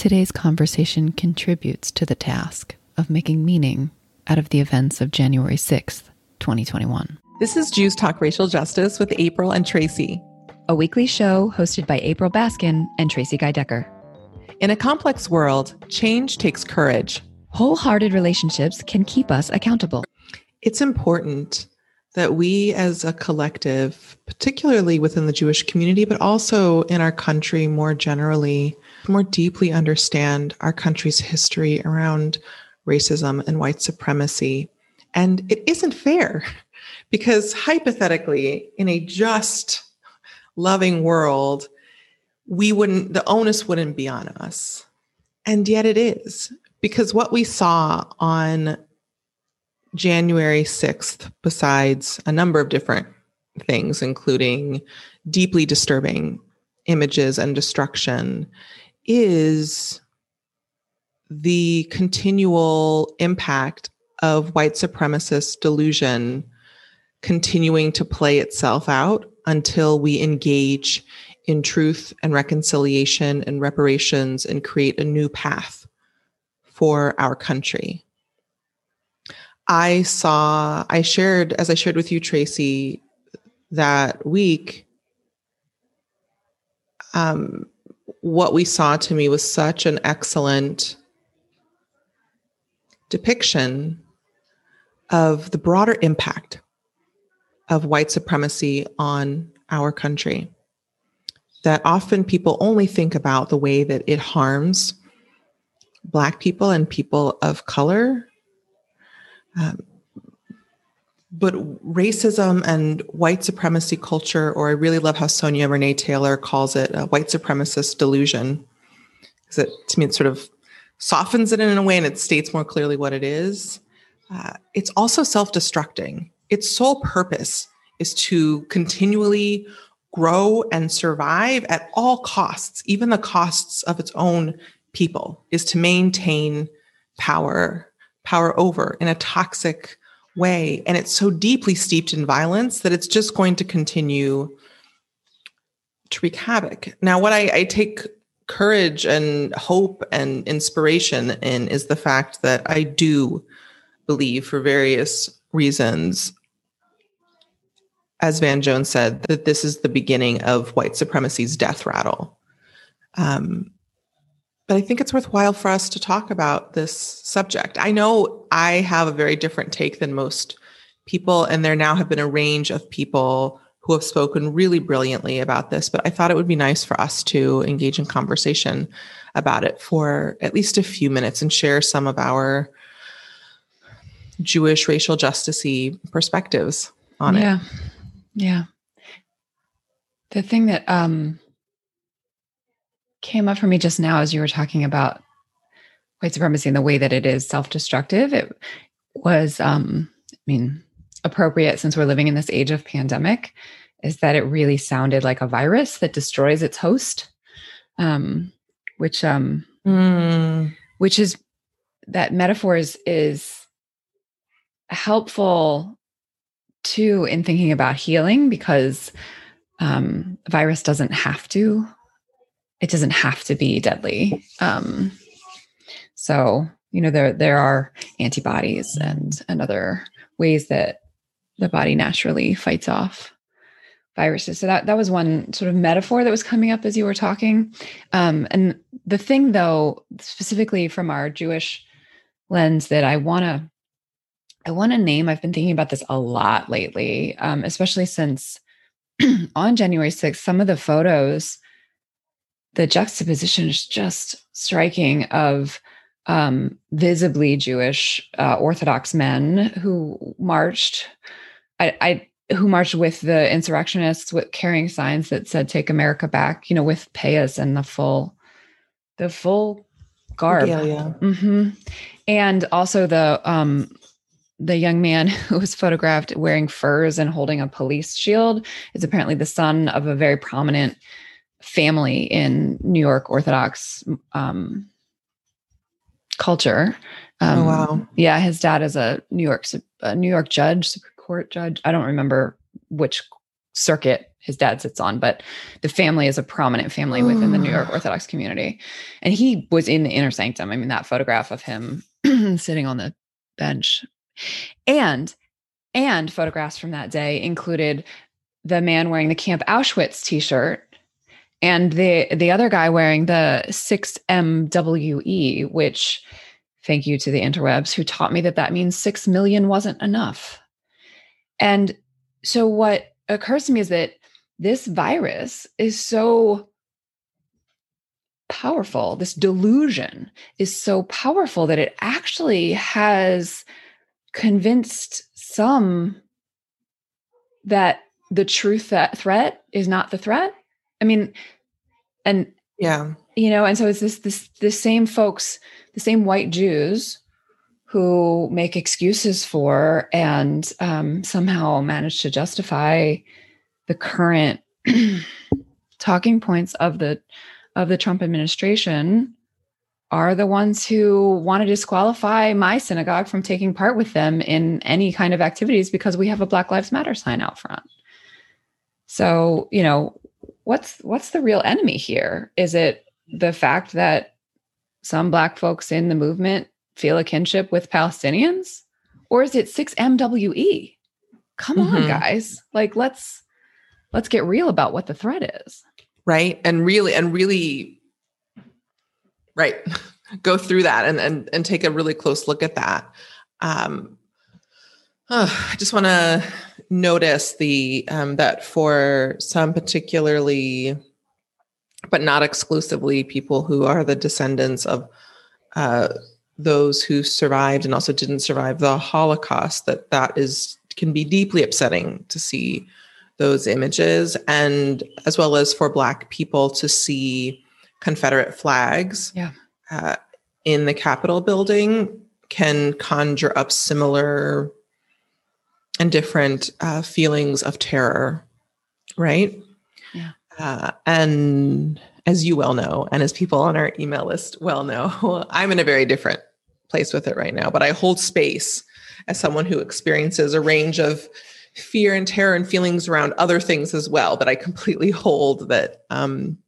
Today's conversation contributes to the task of making meaning out of the events of January 6th, 2021. This is Jews Talk Racial Justice with April and Tracy, a weekly show hosted by April Baskin and Tracy Guy Decker. In a complex world, change takes courage. Wholehearted relationships can keep us accountable. It's important that we as a collective, particularly within the Jewish community, but also in our country more generally, more deeply understand our country's history around racism and white supremacy. And it isn't fair because hypothetically, in a just, loving world, we wouldn't, the onus wouldn't be on us. And yet it is because what we saw on January 6th, besides a number of different things, including deeply disturbing images and destruction, is the continual impact of white supremacist delusion continuing to play itself out until we engage in truth and reconciliation and reparations and create a new path for our country. I saw, I shared, as I shared with you, Tracy, that week, um, what we saw to me was such an excellent depiction of the broader impact of white supremacy on our country. That often people only think about the way that it harms Black people and people of color um, but racism and white supremacy culture, or I really love how Sonya Renee Taylor calls it a white supremacist delusion, because it to me it sort of softens it in a way and it states more clearly what it is. Uh, it's also self-destructing. Its sole purpose is to continually grow and survive at all costs, even the costs of its own people, is to maintain power power over in a toxic way. And it's so deeply steeped in violence that it's just going to continue to wreak havoc. Now, what I, I take courage and hope and inspiration in is the fact that I do believe, for various reasons, as Van Jones said, that this is the beginning of white supremacy's death rattle. Um, but I think it's worthwhile for us to talk about this subject. I know I have a very different take than most people, and there now have been a range of people who have spoken really brilliantly about this, but I thought it would be nice for us to engage in conversation about it for at least a few minutes and share some of our Jewish racial justicey perspectives on yeah. it. Yeah. Yeah. The thing that um came up for me just now as you were talking about white supremacy and the way that it is self-destructive it was um i mean appropriate since we're living in this age of pandemic is that it really sounded like a virus that destroys its host um which um mm. which is that metaphors is helpful too in thinking about healing because um virus doesn't have to it doesn't have to be deadly. Um, so you know there there are antibodies and and other ways that the body naturally fights off viruses. So that that was one sort of metaphor that was coming up as you were talking. Um, and the thing, though, specifically from our Jewish lens, that I want to I want to name. I've been thinking about this a lot lately, um, especially since on January 6th, some of the photos the juxtaposition is just striking of um, visibly Jewish uh, Orthodox men who marched. I, I who marched with the insurrectionists with carrying signs that said "Take America Back," you know, with payas and the full, the full garb. Yeah, yeah. Mm-hmm. And also the um, the young man who was photographed wearing furs and holding a police shield is apparently the son of a very prominent family in New York Orthodox um, culture. Um, oh, wow. Yeah, his dad is a New York a New York judge, Supreme Court judge. I don't remember which circuit his dad sits on, but the family is a prominent family within the New York Orthodox community. And he was in the inner sanctum. I mean, that photograph of him sitting on the bench. And and photographs from that day included the man wearing the Camp Auschwitz t-shirt and the the other guy wearing the 6MWE, which thank you to the interwebs who taught me that that means 6 million wasn't enough. And so what occurs to me is that this virus is so powerful. This delusion is so powerful that it actually has convinced some that the truth that threat is not the threat. I mean, and yeah, you know, and so it's this this the same folks, the same white Jews who make excuses for and um, somehow manage to justify the current talking points of the of the Trump administration are the ones who want to disqualify my synagogue from taking part with them in any kind of activities because we have a Black Lives Matter sign out front. So, you know, what's what's the real enemy here? Is it the fact that some black folks in the movement feel a kinship with Palestinians? Or is it 6MWE? Come mm-hmm. on, guys. Like let's let's get real about what the threat is. Right. And really and really right. Go through that and and and take a really close look at that. Um oh, I just want to notice the um, that for some particularly but not exclusively people who are the descendants of uh, those who survived and also didn't survive the holocaust that that is can be deeply upsetting to see those images and as well as for black people to see confederate flags yeah. uh, in the capitol building can conjure up similar and different uh, feelings of terror right yeah. Uh, and as you well know and as people on our email list well know i'm in a very different place with it right now, but I hold space as someone who experiences a range of fear and terror and feelings around other things as well. But I completely hold that um,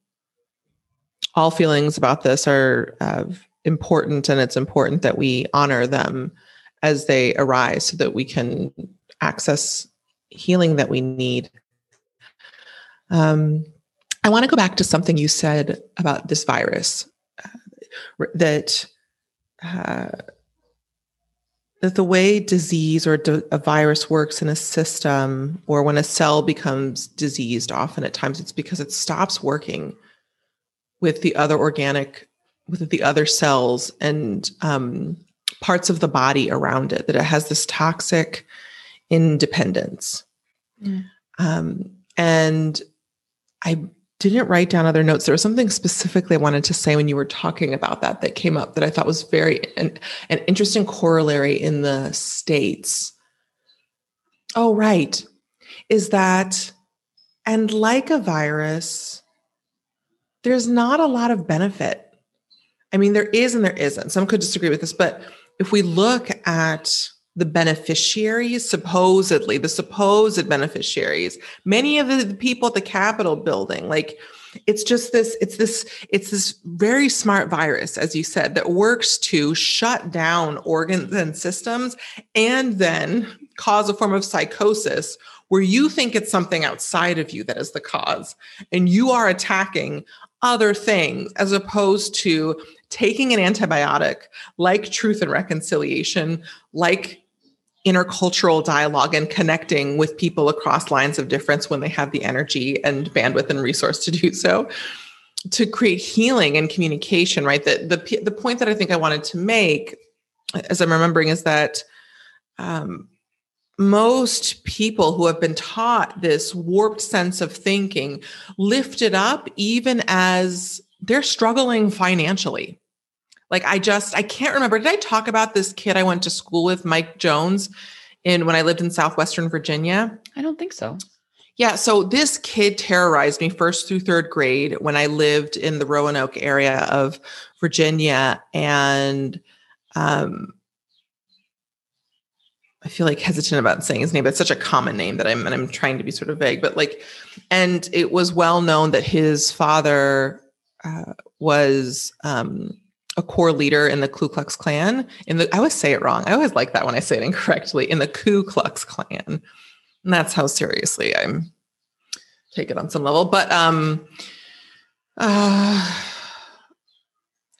all feelings about this are uh, important, and it's important that we honor them as they arise so that we can access healing that we need. Um, I want to go back to something you said about this virus uh, that uh, that the way disease or a virus works in a system or when a cell becomes diseased often at times it's because it stops working with the other organic with the other cells and um, parts of the body around it that it has this toxic independence mm. um, and i didn't write down other notes. There was something specifically I wanted to say when you were talking about that that came up that I thought was very an, an interesting corollary in the States. Oh, right. Is that, and like a virus, there's not a lot of benefit. I mean, there is and there isn't. Some could disagree with this, but if we look at the beneficiaries, supposedly the supposed beneficiaries, many of the people at the Capitol building, like it's just this, it's this, it's this very smart virus, as you said, that works to shut down organs and systems and then cause a form of psychosis where you think it's something outside of you that is the cause and you are attacking other things as opposed to taking an antibiotic like truth and reconciliation, like intercultural dialogue and connecting with people across lines of difference when they have the energy and bandwidth and resource to do so. To create healing and communication right? The the, the point that i think i wanted to make as i'm remembering is that um, most people who have been taught this warped sense of thinking lift it up even as they're struggling financially like I just I can't remember. Did I talk about this kid I went to school with, Mike Jones, in when I lived in southwestern Virginia? I don't think so. Yeah, so this kid terrorized me first through third grade when I lived in the Roanoke area of Virginia, and um, I feel like hesitant about saying his name, but it's such a common name that I'm and I'm trying to be sort of vague. But like, and it was well known that his father uh, was um, a core leader in the Ku Klux Klan. In the I always say it wrong. I always like that when I say it incorrectly. In the Ku Klux Klan, and that's how seriously I'm take it on some level. But um, uh,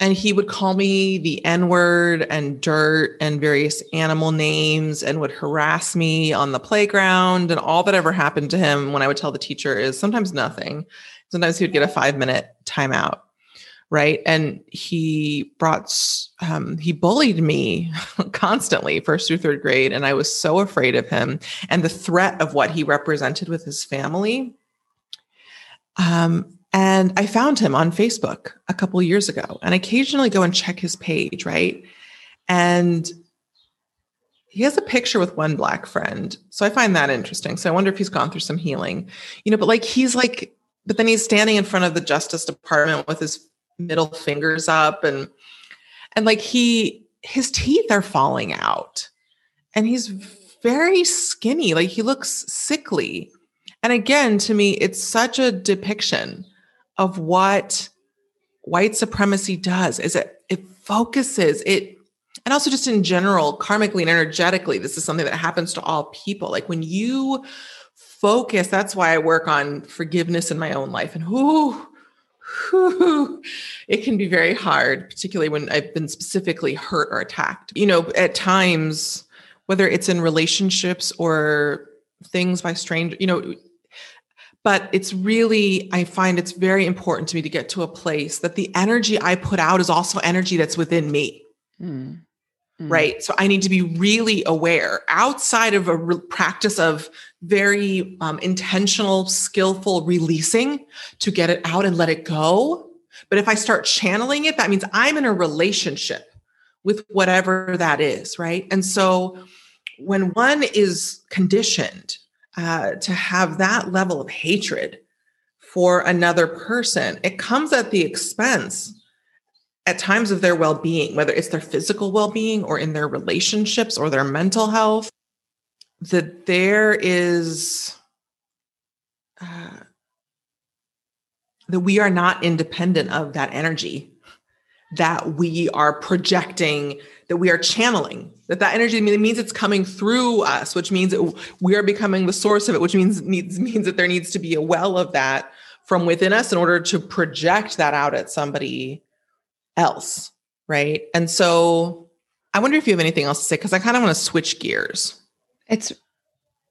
and he would call me the N word and dirt and various animal names and would harass me on the playground. And all that ever happened to him when I would tell the teacher is sometimes nothing. Sometimes he would get a five minute timeout. Right. And he brought, um, he bullied me constantly, first through third grade. And I was so afraid of him and the threat of what he represented with his family. Um, and I found him on Facebook a couple years ago and I occasionally go and check his page, right? And he has a picture with one black friend. So I find that interesting. So I wonder if he's gone through some healing, you know, but like he's like, but then he's standing in front of the Justice Department with his middle fingers up and, and like he, his teeth are falling out and he's very skinny. Like he looks sickly. And again, to me, it's such a depiction of what white supremacy does is it it focuses it and also just in general karmically and energetically this is something that happens to all people like when you focus that's why i work on forgiveness in my own life and whoo, it can be very hard particularly when i've been specifically hurt or attacked you know at times whether it's in relationships or things by stranger you know but it's really i find it's very important to me to get to a place that the energy i put out is also energy that's within me mm. Mm. right? So i need to be really aware outside of a re- practice of very um, intentional skillful releasing to get it out and let it go. But if i start channeling it that means i'm in a relationship with whatever that is right? And so when one is conditioned uh, to have that level of hatred for another person, it comes at the expense at times of their well being, whether it's their physical well being or in their relationships or their mental health, that there is. Uh, that we are not independent of that energy that we are projecting that we are channeling that that energy means it's coming through us which means we are becoming the source of it which means needs means that there needs to be a well of that from within us in order to project that out at somebody else right? And so i wonder if you have anything else to say because i kind of want to switch gears. It's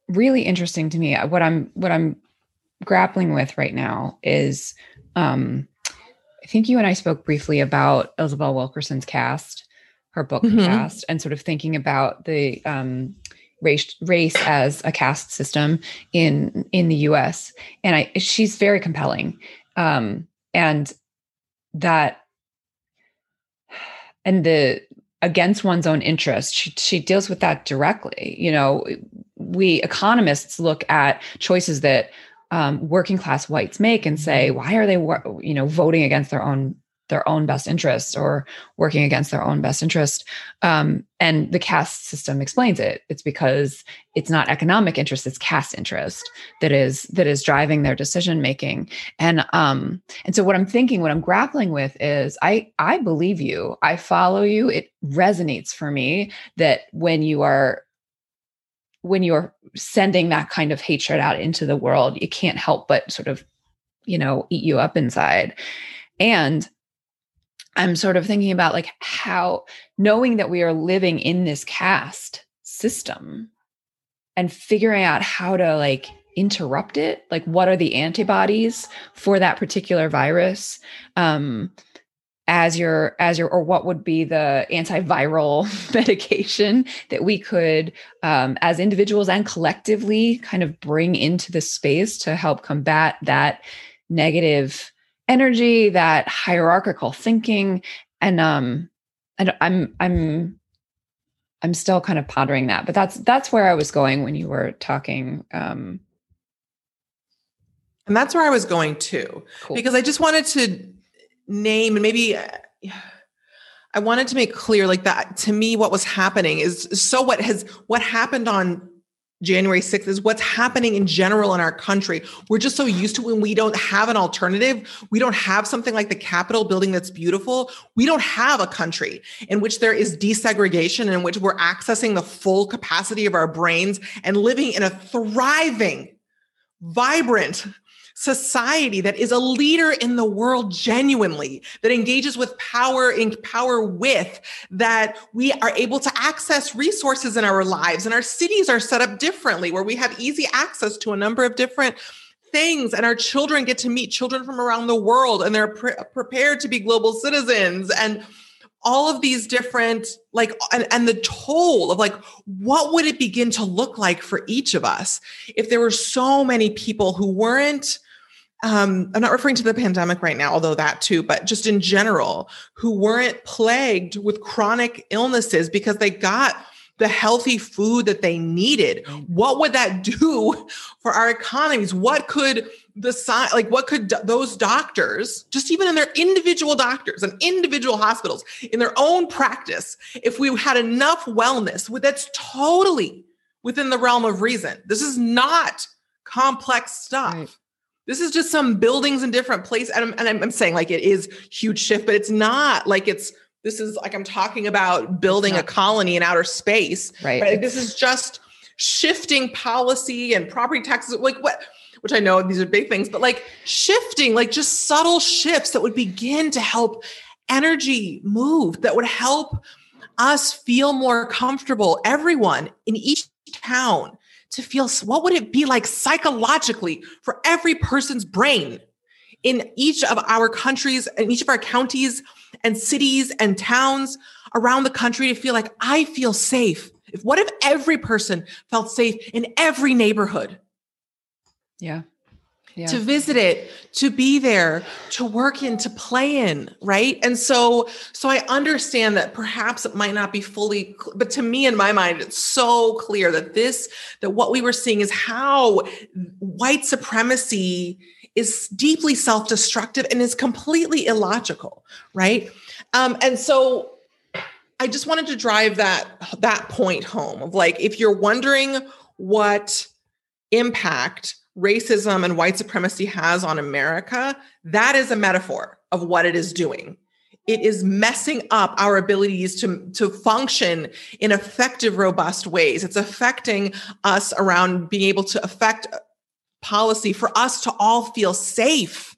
really interesting to me. What i'm what i'm grappling with right now is um i think you and i spoke briefly about isabel wilkerson's Caste her book mm-hmm. Caste and sort of thinking about the um, race race as a caste system in in the US and I she's very compelling um, and that and the against one's own interest she, she deals with that directly you know we economists look at choices that um, working class whites make and say mm-hmm. why are they you know voting against their own their own best interests or working against their own best interest. Um, and the caste system explains it. It's because it's not economic interest; it's caste interest that is that is driving their decision making. And um, and so what I'm thinking, what I'm grappling with is, I I believe you. I follow you. It resonates for me that when you are when you're sending that kind of hatred out into the world, you can't help but sort of, you know, eat you up inside. And I'm sort of thinking about like how knowing that we are living in this caste system and figuring out how to like interrupt it like what are the antibodies for that particular virus um as your as your or what would be the antiviral medication that we could um, as individuals and collectively kind of bring into the space to help combat that negative energy, that hierarchical thinking, and um, and I'm I'm I'm still kind of pondering that, but that's that's where I was going when you were talking. Um, and that's where I was going too, cool. because I just wanted to name and maybe I wanted to make clear like that to me what was happening is so what has what happened on January 6th is what's happening in general in our country. We're just so used to when we don't have an alternative. We don't have something like the Capitol building that's beautiful. We don't have a country in which there is desegregation, in which we're accessing the full capacity of our brains and living in a thriving, vibrant, society that is a leader in the world genuinely, that engages with power in power with, that we are able to access resources in our lives. And our cities are set up differently, where we have easy access to a number of different things and our children get to meet children from around the world and they're pre- prepared to be global citizens and all of these different like and, and, the toll of like what would it begin to look like for each of us if there were so many people who weren't um, I'm not referring to the pandemic right now, although that too, but just in general, who weren't plagued with chronic illnesses because they got the healthy food that they needed. What would that do for our economies? What could the sign like what could do- those doctors just even in their individual doctors and individual hospitals in their own practice if we had enough wellness that's totally within the realm of reason this is not complex stuff right. This is just some buildings in different places. And, I'm, and I'm, I'm saying like it is huge shift, but it's not like it's, this is like I'm talking about building a colony in outer space. Right. right? This is just shifting policy and property taxes. Like what, which I know these are big things, but like shifting, like just subtle shifts that would begin to help energy move, that would help us feel more comfortable, everyone in each town to feel what would it be like psychologically for every person's brain in each of our countries in each of our counties and cities and towns around the country to feel like I feel safe. If what if every person felt safe in every neighborhood? Yeah. Yeah. to visit it to be there to work in to play in right? And so so i understand that perhaps it might not be fully but to me in my mind it's so clear that this that what we were seeing is how white supremacy is deeply self-destructive and is completely illogical right? Um and so i just wanted to drive that that point home of like if you're wondering what impact racism and white supremacy has on America, that is a metaphor of what it is doing. It is messing up our abilities to, to function in effective, robust ways. It's affecting us around being able to affect policy for us to all feel safe.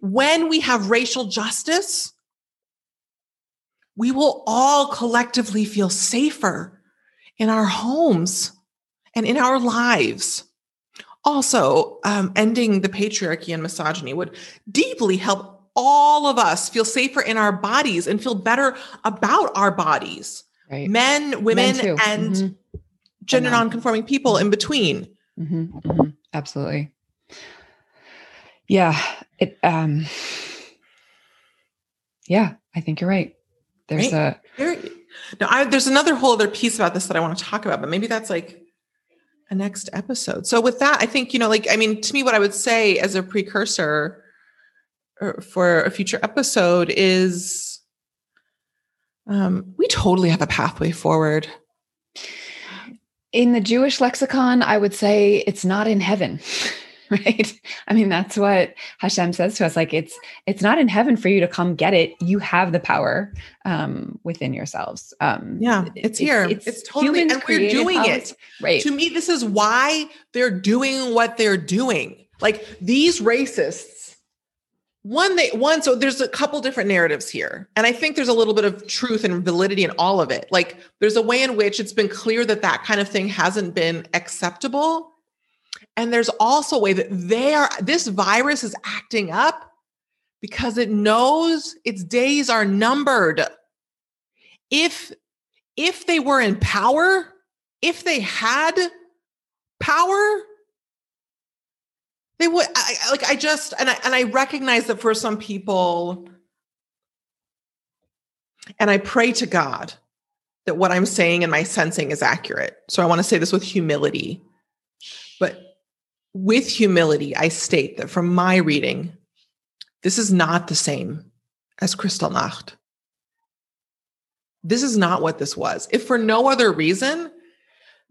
When we have racial justice, we will all collectively feel safer in our homes and in our lives. Also, um, ending the patriarchy and misogyny would deeply help all of us feel safer in our bodies and feel better about our bodies. Right. Men, women, Men and mm-hmm. gender nonconforming people in between. Mm-hmm. Mm-hmm. Absolutely. Yeah. It. Um. Yeah, I think you're right. There's right? a. There, now, I, there's another whole other piece about this that I want to talk about, but maybe that's like a next episode. So with that, I think, you know, like, I mean, to me, what I would say as a precursor uh, for a future episode is um, we totally have a pathway forward. In the Jewish lexicon, I would say it's not in heaven. right? I mean that's what hashem says to us like it's it's not in heaven for you to come get it. You have the power um within yourselves. Um yeah it's, here. it's, it's totally and we're doing it. right. To me this is why they're doing what they're doing. Like these racists one they one so there's a couple different narratives here and i think there's a little bit of truth and validity in all of it. Like there's a way in which it's been clear that that kind of thing hasn't been acceptable and there's also a way that they are, this virus is acting up because it knows its days are numbered. If, if they were in power, if they had power, they would I, like I just and I and I recognize that for some people, and I pray to God that what I'm saying and my sensing is accurate. So I want to say this with humility. With humility, I state that from my reading, this is not the same as Kristallnacht. this is not what this was. If for no other reason,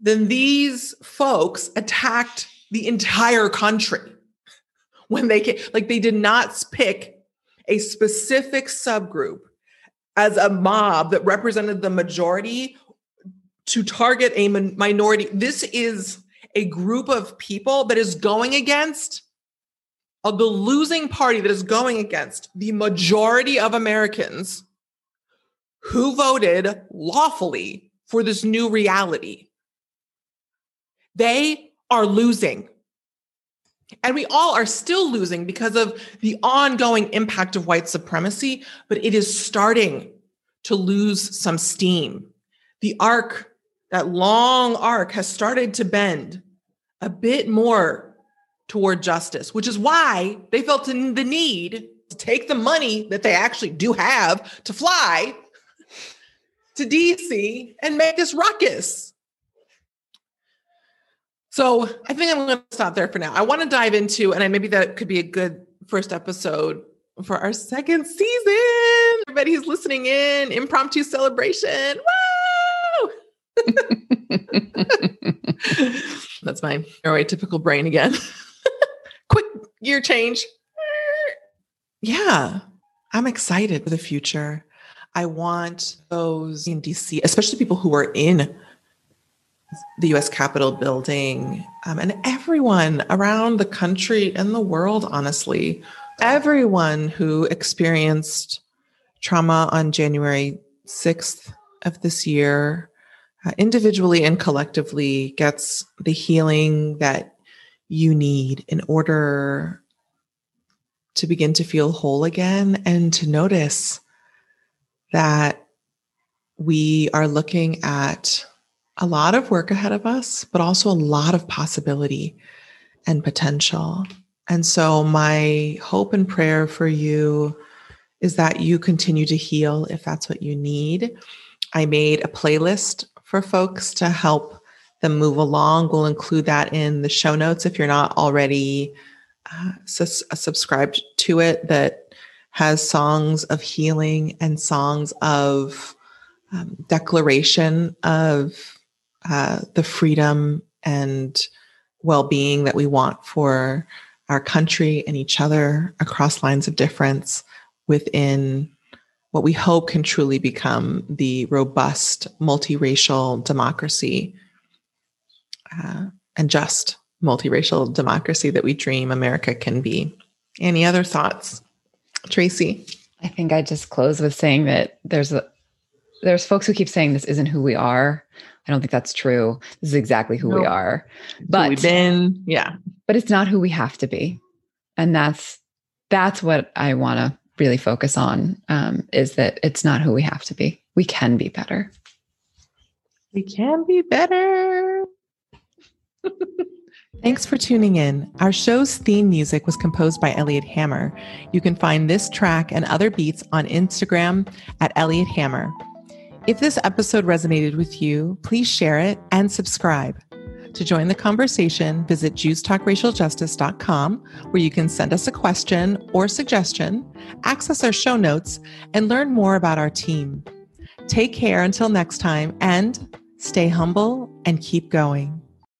then these folks attacked the entire country when they came, like they did not pick a specific subgroup as a mob that represented the majority to target a minority. This is a group of people that is going against uh, the losing party that is going against the majority of Americans who voted lawfully for this new reality. They are losing. And we all are still losing because of the ongoing impact of white supremacy, but it is starting to lose some steam. The arc, that long arc, has started to bend a bit more toward justice, which is why they felt in the need to take the money that they actually do have to fly to DC and make this ruckus. So I think I'm going to stop there for now. I want to dive into, and I, maybe that could be a good first episode for our second season. Everybody who's listening in, impromptu celebration. Woo! That's my neurotypical brain again. Quick gear change. Yeah, I'm excited for the future. I want those in DC, especially people who are in the US Capitol building, um, and everyone around the country and the world, honestly, everyone who experienced trauma on January 6th of this year, uh, individually and collectively, gets the healing that you need in order to begin to feel whole again and to notice that we are looking at a lot of work ahead of us, but also a lot of possibility and potential. And so, my hope and prayer for you is that you continue to heal if that's what you need. I made a playlist for folks to help them move along. We'll include that in the show notes if you're not already uh, sus- subscribed to it, that has songs of healing and songs of um, declaration of uh, the freedom and well being that we want for our country and each other across lines of difference within what we hope can truly become the robust multiracial democracy uh, and just multiracial democracy that we dream America can be. Any other thoughts, Tracy? I think I just close with saying that there's a there's folks who keep saying this isn't who we are. I don't think that's true. This is exactly who we are. But we've been, yeah. But it's not who we have to be. And that's that's what I want to really focus on um, is that it's not who we have to be. We can be better. We can be better. Thanks for tuning in. Our show's theme music was composed by Elliot Hammer. You can find this track and other beats on Instagram at Elliot Hammer. If this episode resonated with you, please share it and subscribe. To join the conversation, visit jewstalkracialjustice.com, where you can send us a question or suggestion, access our show notes, and learn more about our team. Take care until next time and stay humble and keep going.